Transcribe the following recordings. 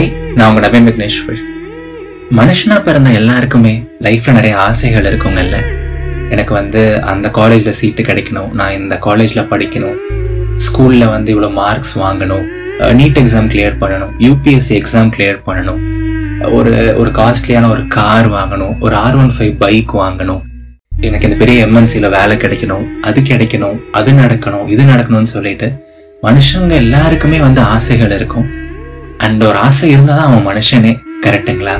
Hi நான் உங்க நவீன் விக்னேஸ்வர் மனுஷனா பிறந்த எல்லாருக்குமே லைஃப்ல நிறைய ஆசைகள் இருக்குங்கல்ல. எனக்கு வந்து அந்த காலேஜ்ல சீட்டு கிடைக்கணும் நான் இந்த காலேஜ்ல படிக்கணும் ஸ்கூல்ல வந்து இவ்வளோ மார்க்ஸ் வாங்கணும் நீட் எக்ஸாம் கிளியர் பண்ணணும் யூபிஎஸ்சி எக்ஸாம் கிளியர் பண்ணணும் ஒரு ஒரு காஸ்ட்லியான ஒரு கார் வாங்கணும் ஒரு ஆர் ஒன் ஃபைவ் பைக் வாங்கணும். எனக்கு இந்த பெரிய எம்என்சியில் வேலை கிடைக்கணும் அது கிடைக்கணும் அது நடக்கணும் இது நடக்கணும்னு சொல்லிட்டு மனுஷங்க எல்லாருக்குமே வந்து ஆசைகள் இருக்கும். அண்ட் ஒரு ஆசை இருந்தால் தான் அவன் மனுஷனே கரெக்டுங்களா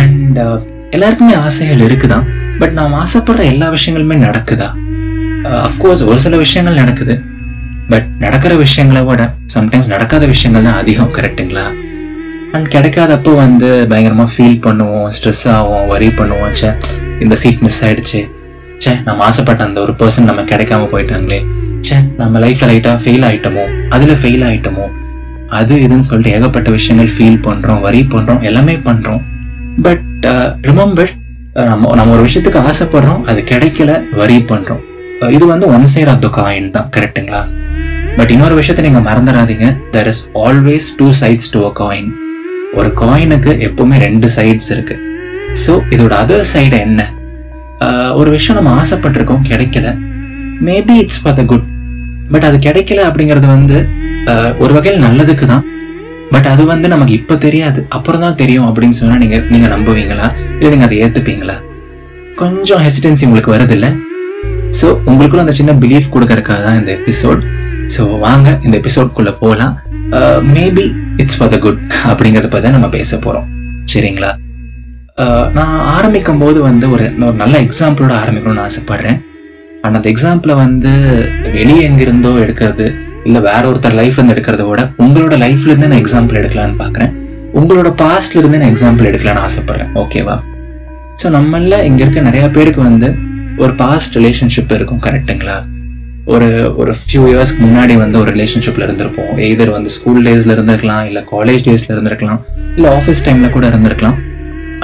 அண்ட் uh, எல்லாருக்குமே ஆசைகள் இருக்குதான் பட் நாம் ஆசைப்படுற எல்லா விஷயங்களுமே நடக்குதா? Uh, அஃப்கோர்ஸ் ஒரு சில விஷயங்கள் நடக்குது. பட் நடக்கிற விஷயங்களை விட சம்டைம்ஸ் நடக்காத விஷயங்கள் தான் அதிகம் கரெக்டுங்களா அண்ட் கிடைக்காதப்போ வந்து பயங்கரமாக ஃபீல் பண்ணுவோம் ஸ்ட்ரெஸ் ஆகும் வரி பண்ணுவோம். ச்சே இந்த சீட் மிஸ் ஆயிடுச்சு. ச்சே நம்ம ஆசைப்பட்ட அந்த ஒரு பர்சன் நம்ம கிடைக்காம போயிட்டாங்களே. சே நம்ம லைஃப்ல லைட்டாக ஃபெயில் ஆயிட்டோமோ? அதில் ஃபெயில் ஆயிட்டோமோ? அது இதுன்னு சொல்லிட்டு ஏகப்பட்ட விஷயங்கள் ஃபீல் பண்ணுறோம் வரி பண்ணுறோம் எல்லாமே பண்ணுறோம் பட் ரிமெம்பர் நம்ம நம்ம ஒரு விஷயத்துக்கு ஆசைப்படுறோம் அது கிடைக்கல வரி பண்ணுறோம் uh, இது வந்து one side of the coin தான் கரெக்ட்டுங்களா பட் இன்னொரு விஷயத்த நீங்கள் மறந்துடாதீங்க there is always two sides to a coin ஒரு காயினுக்கு எப்பவுமே ரெண்டு சைட்ஸ் இருக்கு. ஸோ இதோட அதர் சைடு என்ன? Uh, ஒரு விஷயம் நம்ம ஆசைப்பட்டிருக்கோம் கிடைக்கல. Maybe it's for the good but அது கிடைக்கல அப்படிங்கிறது வந்து ஒரு வகையில் நல்லதுக்கு தான் பட் அது வந்து நமக்கு இப்போ தெரியாது. அப்புறம் தான் தெரியும் அப்படின்னு சொன்னால் நீங்கள் நீங்கள் நம்புவீங்களா? இல்லை நீங்கள் அதை ஏற்றுப்பீங்களா கொஞ்சம் ஹெசிடென்சி உங்களுக்கு வருது ஸோ உங்களுக்குள்ள அந்த சின்ன பிலீஃப் கொடுக்கறதுக்காக தான் இந்த எபிசோட் ஸோ வாங்க இந்த எபிசோட்குள்ளே போகலாம் maybe it's for the good அப்படிங்கிறத பற்றி தான் நம்ம பேச போகிறோம் சரிங்களா? நான் ஆரம்பிக்கும் போது வந்து ஒரு ஒரு நல்ல எக்ஸாம்பிளோட ஆரம்பிக்கணும்னு ஆசைப்படுறேன். அண்ட் அந்த எக்ஸாம்பிளை வந்து வெளியே எங்கிருந்தோ எடுக்கிறது இல்லை வேற ஒருத்தர் லைஃப்லேருந்து எடுக்கிறத விட உங்களோட லைஃப்லேருந்து நான் எக்ஸாம்பிள் எடுக்கலாம்னு பார்க்குறேன் உங்களோட பாஸ்ட்லேருந்து நான் எக்ஸாம்பிள் எடுக்கலாம்னு ஆசைப்பட்றேன். ஓகேவா ஸோ நம்மள இங்கே இருக்க நிறையா பேருக்கு வந்து ஒரு பாஸ்ட் ரிலேஷன்ஷிப் இருக்கும் கரெக்டுங்களா ஒரு ஒரு ஃபியூ இயர்ஸ்க்கு முன்னாடி வந்து ஒரு ரிலேஷன்ஷிப்பில் இருந்திருப்போம். எய்தர் வந்து ஸ்கூல் டேஸில் இருந்திருக்கலாம் இல்லை காலேஜ் டேஸில் இருந்திருக்கலாம் இல்லை ஆஃபீஸ் டைமில் கூட இருந்திருக்கலாம்.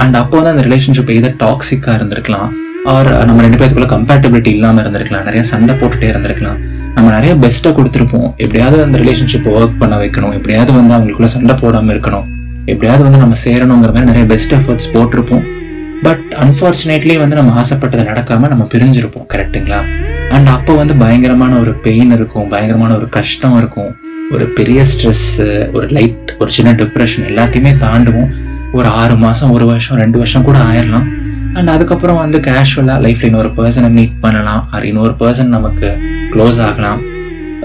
அண்ட் அப்போ வந்து அந்த ரிலேஷன்ஷிப் எய்தர் டாக்ஸிக்காக இருந்திருக்கலாம் ஆர் uh, நம்ம ரெண்டு பேத்துக்குள்ள கம்பேட்டபிலிட்டி இல்லாமல் இருந்திருக்கலாம். நிறைய சண்டை போட்டுகிட்டே இருந்திருக்கலாம். நம்ம நிறைய பெஸ்ட்டை கொடுத்துருப்போம். எப்படியாவது அந்த ரிலேஷன்ஷிப் ஒர்க் பண்ண வைக்கணும். எப்படியாவது வந்து அவங்களுக்குள்ள சண்டை போடாமல் இருக்கணும். எப்படியாவது வந்து நம்ம சேரணுங்கிற மாதிரி நிறைய பெஸ்ட் எஃபர்ட்ஸ் போட்டிருப்போம். பட் அன்ஃபார்ச்சுனேட்லி வந்து நம்ம ஆசைப்பட்டது நடக்காமல் நம்ம பிரிஞ்சிருப்போம். கரெக்ட்டுங்களா அண்ட் அப்போ வந்து பயங்கரமான ஒரு பெயின் இருக்கும். பயங்கரமான ஒரு கஷ்டம் இருக்கும். ஒரு பெரிய ஸ்ட்ரெஸ் ஒரு லைட் ஒரு சின்ன டிப்ரெஷன் எல்லாத்தையுமே தாண்டுவோம். ஒரு ஆறு மாதம் ஒரு வருஷம் ரெண்டு வருஷம் கூட ஆயிடலாம் அண்ட் அதுக்கப்புறம் வந்து கேஷுவலாக லைஃப்ல இன்னொரு பர்சனை மீட் பண்ணலாம். ஆர் இன்னொரு பர்சன் நமக்கு க்ளோஸ் ஆகலாம்.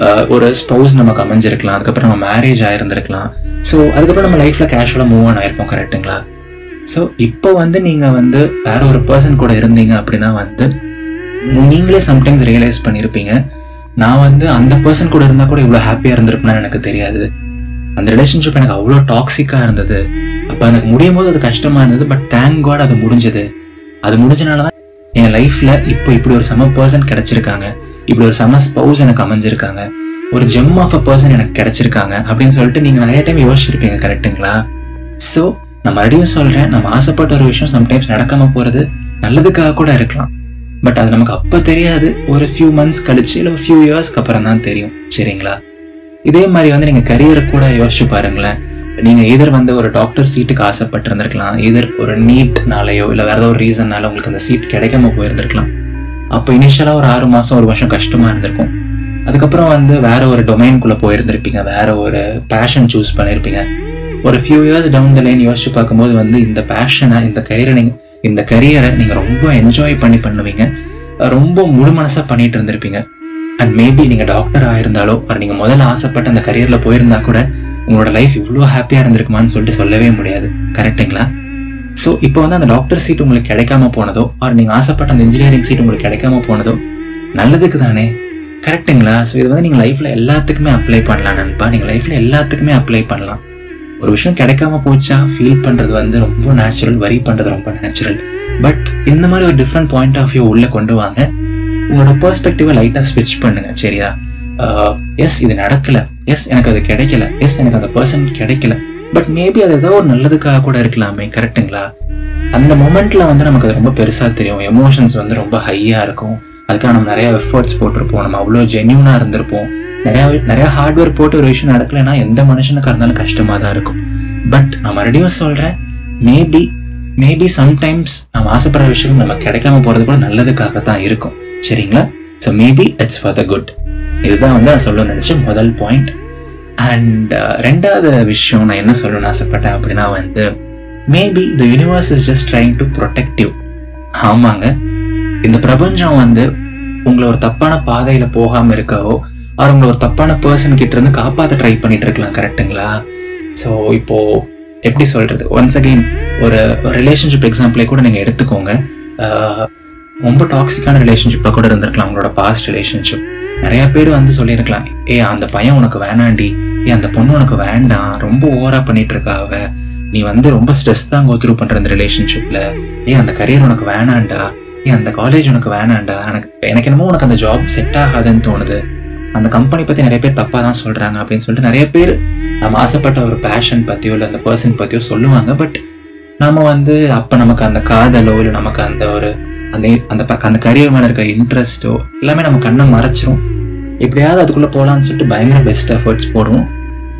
Uh, ஒரு ஸ்பௌஸ் நமக்கு அமைஞ்சிருக்கலாம். அதுக்கப்புறம் நம்ம மேரேஜ் ஆயிருந்திருக்கலாம். ஸோ அதுக்கப்புறம் நம்ம லைஃப்பில் கேஷுவலாக மூவ் ஆன் ஆயிருப்போம் கரெக்ட்டுங்களா ஸோ இப்போ வந்து நீங்கள் வந்து வேற ஒரு பர்சன் கூட இருந்தீங்க அப்படின்னா வந்து நீங்களே சம்டைம்ஸ் ரியலைஸ் பண்ணியிருப்பீங்க நான் வந்து அந்த பர்சன் கூட இருந்தால் கூட இவ்வளோ ஹாப்பியாக இருந்திருப்பேன்னு எனக்கு தெரியாது. அந்த ரிலேஷன்ஷிப் எனக்கு அவ்வளோ டாக்ஸிக்காக இருந்தது. அப்போ எனக்கு முடியும் போது அது கஷ்டமாக இருந்தது பட் தேங்க் காட் அது முடிஞ்சது. அது முடிஞ்சனால தான் என் லைஃப்ல இப்போ இப்படி ஒரு சம பர்சன் கிடைச்சிருக்காங்க. இப்படி ஒரு சம ஸ்பௌஸ் எனக்கு அமைஞ்சிருக்காங்க. ஒரு ஜெம் ஆஃப் அ பர்சன் எனக்கு கிடைச்சிருக்காங்க அப்படின்னு சொல்லிட்டு நீங்க நிறைய டைம் யோசிச்சிருப்பீங்க கரெக்ட்டுங்களா ஸோ நான் மறுபடியும் சொல்றேன் நம்ம ஆசைப்பட்ட ஒரு விஷயம் சம்டைம்ஸ் நடக்காம போறது நல்லதுக்காக கூட இருக்கலாம். பட் அது நமக்கு அப்போ தெரியாது ஒரு ஃபியூ மந்த்ஸ் கழிச்சு இல்லை ஃபியூ இயர்ஸ்க்கு அப்புறம் தான் தெரியும். சரிங்களா? இதே மாதிரி வந்து நீங்கள் கரியரை கூட யோசிச்சு பாருங்களேன். நீங்கள் எதிர் வந்து ஒரு டாக்டர் சீட்டுக்கு ஆசைப்பட்டிருந்திருக்கலாம். எதிர் ஒரு நீட்னாலேயோ இல்லை வேறு ஏதோ ஒரு ரீசன்னால உங்களுக்கு அந்த சீட் கிடைக்காம போயிருந்திருக்கலாம். அப்போ இனிஷியலாக ஒரு ஆறு மாதம் ஒரு வருஷம் கஷ்டமாக இருந்திருக்கும். அதுக்கப்புறம் வந்து வேற ஒரு டொமைன்குள்ளே போயிருந்திருப்பீங்க. வேற ஒரு பேஷன் சூஸ் பண்ணியிருப்பீங்க ஒரு few years down the line யோசிச்சு பார்க்கும்போது வந்து இந்த பேஷனை இந்த கரியரை நீங்கள் இந்த கரியரை நீங்கள் ரொம்ப என்ஜாய் பண்ணி பண்ணுவீங்க. ரொம்ப முழு மனசாக பண்ணிட்டு இருந்திருப்பீங்க. அண்ட் மேபி நீங்கள் டாக்டர் ஆயிருந்தாலோ ஒரு நீங்கள் முதல்ல ஆசைப்பட்ட அந்த கரியரில் போயிருந்தா கூட உங்களோட லைஃப் இவ்வளோ ஹாப்பியாக இருந்திருக்குமான்னு சொல்லிட்டு சொல்லவே முடியாது. கரெக்டுங்களா ஸோ இப்போ வந்து அந்த டாக்டர் சீட் உங்களுக்கு கிடைக்காம போனதோ ஆர் நீங்கள் ஆசைப்பட்ட அந்த இன்ஜினியரிங் சீட் உங்களுக்கு கிடைக்காம போனதோ நல்லதுக்கு தானே. கரெக்டுங்களா ஸோ இது வந்து நீங்கள் லைஃப்பில் எல்லாத்துக்குமே அப்ளை பண்ணலாம் நண்பா. நீங்கள் லைஃப்பில் எல்லாத்துக்குமே அப்ளை பண்ணலாம். ஒரு விஷயம் கிடைக்காம போச்சா ஃபீல் பண்ணுறது வந்து ரொம்ப நேச்சுரல் வரி பண்ணுறது ரொம்ப நேச்சுரல் பட் இந்த மாதிரி ஒரு டிஃப்ரெண்ட் பாயிண்ட் ஆஃப் வியூ உள்ளே கொண்டு வாங்க. உங்களோட பெர்ஸ்பெக்டிவை லைட்டாக ஸ்விட்ச் பண்ணுங்க சரியா? Uh, எஸ் இது நடக்கல. எஸ் எனக்கு அது கிடைக்கல. எஸ் எனக்கு அந்த பர்சன் கிடைக்கல. பட் மேபி அது ஏதோ ஒரு நல்லதுக்காக கூட இருக்கலாமே கரெக்ட்டுங்களா அந்த மொமெண்ட்ல வந்து நமக்கு அது ரொம்ப பெருசா தெரியும். எமோஷன்ஸ் வந்து ரொம்ப ஹையா இருக்கும். அதுக்காக நம்ம நிறைய எஃபர்ட்ஸ் போட்டிருப்போம். நம்ம அவ்வளோ ஜென்யூனா இருந்திருப்போம். நிறைய நிறைய ஹார்ட் ஒர்க் போட்டு ஒரு விஷயம் நடக்கலைன்னா எந்த மனுஷனுக்கு இருந்தாலும் கஷ்டமா தான் இருக்கும். பட் நான் மறுபடியும் சொல்றேன் மேபி மேபி சம்டைம்ஸ் நம்ம ஆசைப்படுற விஷயம் நம்ம கிடைக்காம போறது கூட நல்லதுக்காக தான் இருக்கும். சரிங்களா? So maybe it's for the good இதுதான் வந்து நான் சொல்ல நினச்ச முதல் பாயிண்ட் அண்ட் uh, ரெண்டாவது விஷயம் நான் என்ன சொல்லணும்னு ஆசைப்பட்டேன் அப்படின்னா வந்து maybe the universe is just trying to protective ஆமாங்க. இந்த பிரபஞ்சம் வந்து உங்களை ஒரு தப்பான பாதையில் போகாமல் இருக்கவோ அவர் உங்களை ஒரு தப்பான பர்சன் கிட்ட இருந்து காப்பாற்ற ட்ரை பண்ணிட்டு இருக்கலாம் கரெக்ட்டுங்களா ஸோ இப்போ எப்படி சொல்றது? ஒன்ஸ் அகெயின் ஒரு ரிலேஷன்ஷிப் எக்ஸாம்பிளே கூட நீங்கள் எடுத்துக்கோங்க. Uh, ரொம்ப டாக்ஸிக்கான ரிலேஷன்ஷிப்ல கூட இருந்திருக்கலாம் உங்களோட பாஸ்ட் ரிலேஷன்ஷிப் நிறைய பேர் வந்து சொல்லியிருக்கலாம் ஏ அந்த பையன் உனக்கு வேணாண்டி. ஏ அந்த பொண்ணு உனக்கு வேண்டாம். ரொம்ப ஓவரா பண்ணிட்டு இருக்கா அவ. நீ வந்து ரொம்ப ஸ்ட்ரெஸ் தான் கோத்ரூ பண்ற அந்த ரிலேஷன்ஷிப்ல ஏ அந்த கரியர் உனக்கு வேணாண்டா. ஏ அந்த காலேஜ் உனக்கு வேணாண்டா. எனக்கு எனக்கு என்னமோ உனக்கு அந்த ஜாப் செட் ஆகாதுன்னு தோணுது. அந்த கம்பெனி பற்றி நிறைய பேர் தப்பாக தான் சொல்கிறாங்க அப்படின்னு சொல்லிட்டு நிறைய பேர் நம்ம ஆசைப்பட்ட ஒரு பேஷன் பற்றியோ இல்லை அந்த பர்சன் பற்றியோ சொல்லுவாங்க. பட் நம்ம வந்து அப்போ நமக்கு அந்த காதலோ இல்லை நமக்கு அந்த ஒரு அந்த அந்த அந்த கரியர் மேலே இருக்க இன்ட்ரெஸ்ட்டோ எல்லாமே நம்ம கண்ணை மறைச்சிரும். எப்படியாவது அதுக்குள்ளே போகலான்னு சொல்லிட்டு பயங்கர பெஸ்ட் எஃபர்ட்ஸ் போடுவோம்.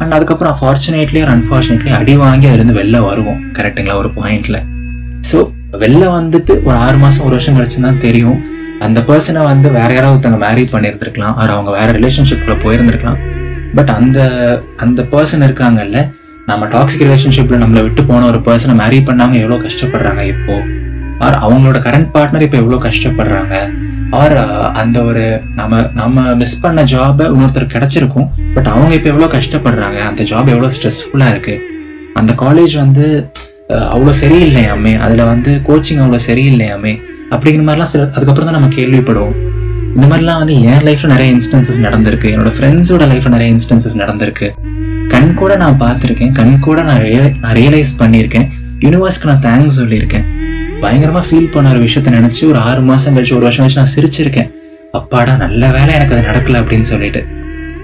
அண்ட் அதுக்கப்புறம் ஃபார்ச்சுனேட்லி ஆர் அன்ஃபார்ச்சுனேட்லி அடி வாங்கி அதுலேருந்து வெளில வருவோம். கரெக்டுங்களா ஒரு பாயிண்ட்ல ஸோ வெளில வந்துட்டு ஒரு ஆறு மாதம் ஒரு வருஷம் கழிச்சு தான் தெரியும். அந்த பர்சனை வந்து வேற யாராவது ஒருத்தவங்க மேரி பண்ணியிருந்திருக்கலாம். அவர் அவங்க வேற ரிலேஷன்ஷிப்ல போயிருந்திருக்கலாம். பட் அந்த அந்த பர்சன் இருக்காங்கல்ல நம்ம டாக்ஸிக் ரிலேஷன்ஷிப்ல நம்மளை விட்டு போன ஒரு பர்சனை மேரி பண்ணாங்க எவ்வளோ கஷ்டப்படுறாங்க இப்போ? ஆர் அவங்களோட கரண்ட் பார்ட்னர் இப்போ எவ்வளோ கஷ்டப்படுறாங்க. ஆர் அந்த ஒரு நம்ம நம்ம மிஸ் பண்ண ஜாபை இன்னொருத்தர் கிடச்சிருக்கும். பட் அவங்க இப்போ எவ்வளோ கஷ்டப்படுறாங்க. அந்த ஜாப் எவ்வளோ ஸ்ட்ரெஸ்ஃபுல்லாக இருக்குது அந்த காலேஜ் வந்து அவ்வளோ சரியில்லையாமே அதில் வந்து கோச்சிங் அவ்வளோ சரியில்லையாமே அப்படிங்கிற மாதிரிலாம் சில அதுக்கப்புறம் தான் நம்ம கேள்விப்படுவோம். இந்த மாதிரிலாம் வந்து என் லைஃப்பில் நிறைய இன்ஸ்டன்சஸ் நடந்திருக்கு. என்னோட ஃப்ரெண்ட்ஸோட லைஃப்பில் நிறைய இன்ஸ்டன்சஸ் நடந்திருக்கு. கண் கூட நான் பார்த்துருக்கேன். கண் கூட நான் ரியலை- நான் ரியலைஸ் பண்ணியிருக்கேன். யூனிவர்ஸ்க்கு நான் தேங்க்ஸ் சொல்லியிருக்கேன். பயங்கரமாக ஃபீல் பண்ண ஒரு விஷயத்த நினச்சி ஒரு ஆறு மாதம் கழிச்சு ஒரு வருஷம் கழிச்சு நான் சிரிச்சிருக்கேன். அப்பாடா நல்ல வேலை எனக்கு அது நடக்கல அப்படின்னு சொல்லிட்டு.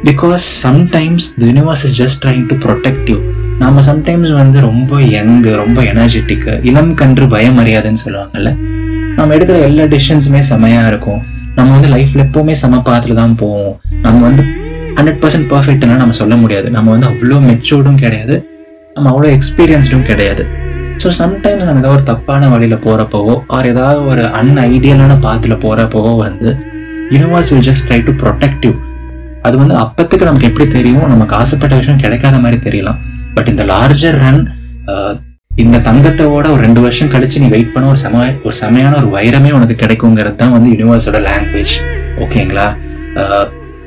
Because sometimes the universe is just trying to protect you நாம சம்டைம்ஸ் வந்து ரொம்ப யங் ரொம்ப எனர்ஜெட்டிக்கு இளம் கன்று பயமறியாதுன்னு சொல்லுவாங்கல்ல. நம்ம எடுக்கிற எல்லா டிசிஷன்ஸுமே செமையாக இருக்கும். நம்ம வந்து லைஃப்பில் எப்போவுமே செம பாத்துல தான் போவோம். நம்ம வந்து ஹண்ட்ரட் பர்சன்ட் பர்ஃபெக்ட்னா நம்ம சொல்ல முடியாது. நம்ம வந்து அவ்வளோ மெச்சூர்டும் கிடையாது. நம்ம அவ்வளோ எக்ஸ்பீரியன்ஸ்டும் கிடையாது. ஸோ சம்டைம்ஸ் நம்ம ஏதாவது ஒரு தப்பான வழியில் போறப்பவோ ஆர் ஏதாவது ஒரு அன்ஐடியலான பாத்தில் போறப்பவோ வந்து universe will just try to protective அது வந்து அப்பத்துக்கு நமக்கு எப்படி தெரியும்? நமக்கு ஆசைப்பட்ட விஷயம் கிடைக்காத மாதிரி தெரியலாம். பட் uh, இந்த லார்ஜர் ரன் இந்த தங்கத்தோட ஒரு ரெண்டு வருஷம் கழிச்சு நீ வெயிட் பண்ண ஒரு செம ஒரு செமையான ஒரு வைரமே உனக்கு கிடைக்குங்கிறது தான் வந்து யூனிவர்ஸோட லாங்குவேஜ் ஓகேங்களா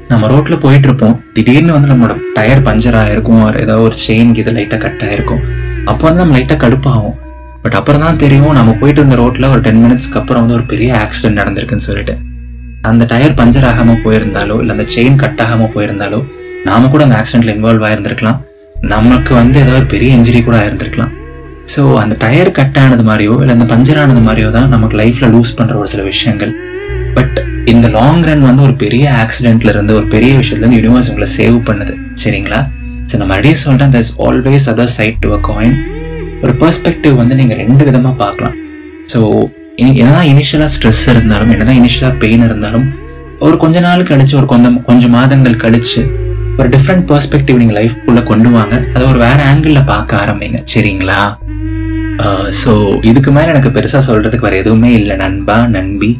நம்ம ரோட்டில் போயிட்டு இருப்போம். திடீர்னு வந்து நம்மளோட டயர் பஞ்சர் ஆகிருக்கும் ஏதாவது ஒரு செயின் இது லைட்டாக கட் ஆகிருக்கும் அப்போ வந்து நம்ம லைட்டாக கடுப்பாகும். பட் அப்புறம் தான் தெரியும் நம்ம போயிட்டு இருந்த ரோட்டில் ஒரு டென் மினிட்ஸ்க்கு அப்புறம் வந்து ஒரு பெரிய ஆக்சிடென்ட் நடந்திருக்குன்னு சொல்லிட்டு. அந்த டயர் பஞ்சர் ஆகாமல் போயிருந்தாலோ இல்லை அந்த செயின் கட் ஆகாமல் போயிருந்தாலோ நாம கூட அந்த ஆக்சிடென்ட்ல இன்வால்வ் ஆயிருந்திருக்கலாம். நமக்கு வந்து ஏதோ ஒரு பெரிய இன்ஜுரி கூட ஆயிருந்திருக்கலாம். ஸோ அந்த டயர் கட் ஆனது மாதிரியோ இல்லை அந்த பஞ்சர் ஆனது மாதிரியோ தான் நமக்கு லைஃப்பில் லூஸ் பண்ணுற ஒரு சில விஷயங்கள். பட் இந்த லாங் ரன் வந்து ஒரு பெரிய ஆக்சிடென்ட்ல இருந்து ஒரு பெரிய விஷயத்துல இருந்து யூனிவர்ஸ் உங்களை சேவ் பண்ணுது. சரிங்களா? ஸோ நம்ம அடியே சொல்றேன் there's always other side to a coin ஒரு பெர்ஸ்பெக்டிவ் வந்து நீங்கள் ரெண்டு விதமாக பார்க்கலாம். ஸோ என்னதான் இனிஷியலாக ஸ்ட்ரெஸ் இருந்தாலும் என்னதான் இனிஷியலாக பெயின் இருந்தாலும் ஒரு கொஞ்ச நாள் கழிச்சு ஒரு கொஞ்சம் கொஞ்சம் மாதங்கள் கழிச்சு ஒரு டிஃப்ரெண்ட் பெர்ஸ்பெக்டிவ் நீங்கள் லைஃப்குள்ளே கொண்டு வாங்க. அதை ஒரு வேற ஆங்கிளில் பார்க்க ஆரம்பிங்க. சரிங்களா? ஸோ இதுக்கு மேலே எனக்கு பெருசாக சொல்கிறதுக்கு வேறு எதுவுமே இல்லை. நண்பா நண்பி.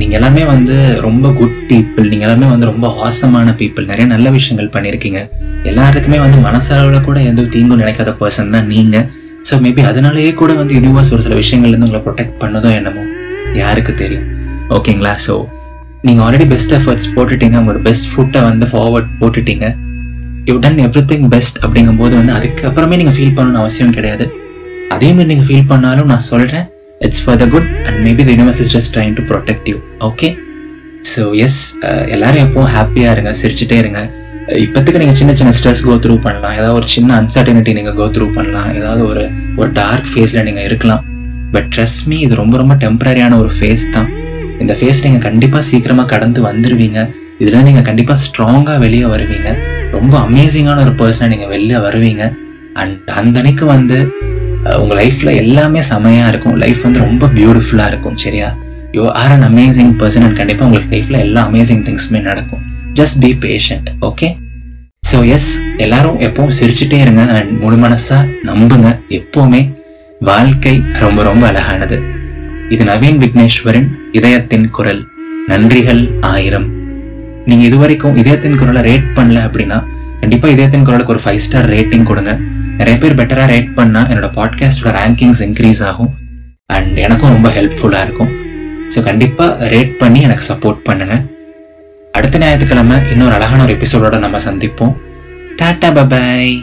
நீங்கள் எல்லாமே வந்து ரொம்ப குட் பீப்புள் நீங்கள் எல்லாமே வந்து ரொம்ப ஆசமான பீப்புள் நிறைய நல்ல விஷயங்கள் பண்ணியிருக்கீங்க எல்லாருக்குமே வந்து மனசளவில் கூட எந்த தீங்கும் நினைக்காத பர்சன் தான் நீங்கள் ஸோ மேபி அதனாலேயே கூட வந்து யூனிவர்ஸ் ஒரு சில விஷயங்கள்லேருந்து உங்களை ப்ரொடெக்ட் பண்ணதோ என்னமோ யாருக்கு தெரியும். ஓகேங்களா? ஸோ நீங்கள் ஆல்ரெடி பெஸ்ட் எஃபர்ட்ஸ் போட்டுட்டீங்க. உங்களோட பெஸ்ட் ஃபுட்டை வந்து ஃபார்வர்ட் போட்டுட்டீங்க. You done everything best அப்படிங்கும்போது வந்து அதுக்கப்புறமே நீங்கள் ஃபீல் பண்ணணும்னு அவசியம் கிடையாது. அதே மாதிரி ஃபீல் பண்ணாலும் நான் சொல்கிறேன் it's for the good and maybe the universe is just trying to protect you okay so yes எல்லாரும் எப்போ ஹாப்பியாக இருங்க சிரிச்சுட்டே இருங்க. இப்போத்துக்கு நீங்கள் சின்ன சின்ன ஸ்ட்ரெஸ் கோ த்ரூ பண்ணலாம். ஏதாவது ஒரு சின்ன அன்சர்டனிட்டி நீங்கள் கோ த்ரூ பண்ணலாம். ஏதாவது ஒரு ஒரு டார்க் ஃபேஸில் நீங்கள் இருக்கலாம். பட் ட்ரஸ்ட் மீ இது ரொம்ப ரொம்ப டெம்பரரியான ஒரு ஃபேஸ் தான். இந்த ஃபேஸ் நீங்கள் கண்டிப்பாக சீக்கிரமாக கடந்து வந்துடுவீங்க இதில் நீங்கள் கண்டிப்பாக ஸ்ட்ராங்காக வெளியே வருவீங்க. ரொம்ப அமேசிங்கான ஒரு பர்சனாக நீங்கள் வெளியே வருவீங்க. அண்ட் அந்த அன்னைக்கு வந்து உங்கள் உங்க லைஃப்ல எல்லாமே செமையாக இருக்கும். லைஃப் வந்து ரொம்ப பியூட்டிஃபுல்லா இருக்கும் சரியா? You are an amazing person and கண்டிப்பா உங்களுக்கு லைஃப்ல எல்லா அமேசிங் திங்ஸுமே நடக்கும். Just be patient okay so yes எல்லாரும் எப்பவும் சிரிச்சுட்டே இருங்க அண்ட் முழு மனசா நம்புங்க. எப்போவுமே வாழ்க்கை ரொம்ப ரொம்ப அழகானது. இது நவீன் விக்னேஸ்வரின் இதயத்தின் குரல். நன்றிகள் ஆயிரம். நீங்க இதுவரைக்கும் இதயத்தின் குரலை ரேட் பண்ணல அப்படின்னா கண்டிப்பா இதயத்தின் குரலுக்கு ஒரு ஃபைவ் ஸ்டார் ரேட்டிங் கொடுங்க. நிறைய பேர் பெட்டராக ரேட் பண்ணால் என்னோட பாட்காஸ்டோட ரேங்கிங்ஸ் இன்க்ரீஸ் ஆகும். அண்ட் எனக்கும் ரொம்ப ஹெல்ப்ஃபுல்லாக இருக்கும். ஸோ கண்டிப்பாக ரேட் பண்ணி எனக்கு சப்போர்ட் பண்ணுங்கள் அடுத்த ஞாயிற்றுக்கிழமை இன்னொரு அழகான ஒரு எபிசோடோட நம்ம சந்திப்போம். Tata bye bye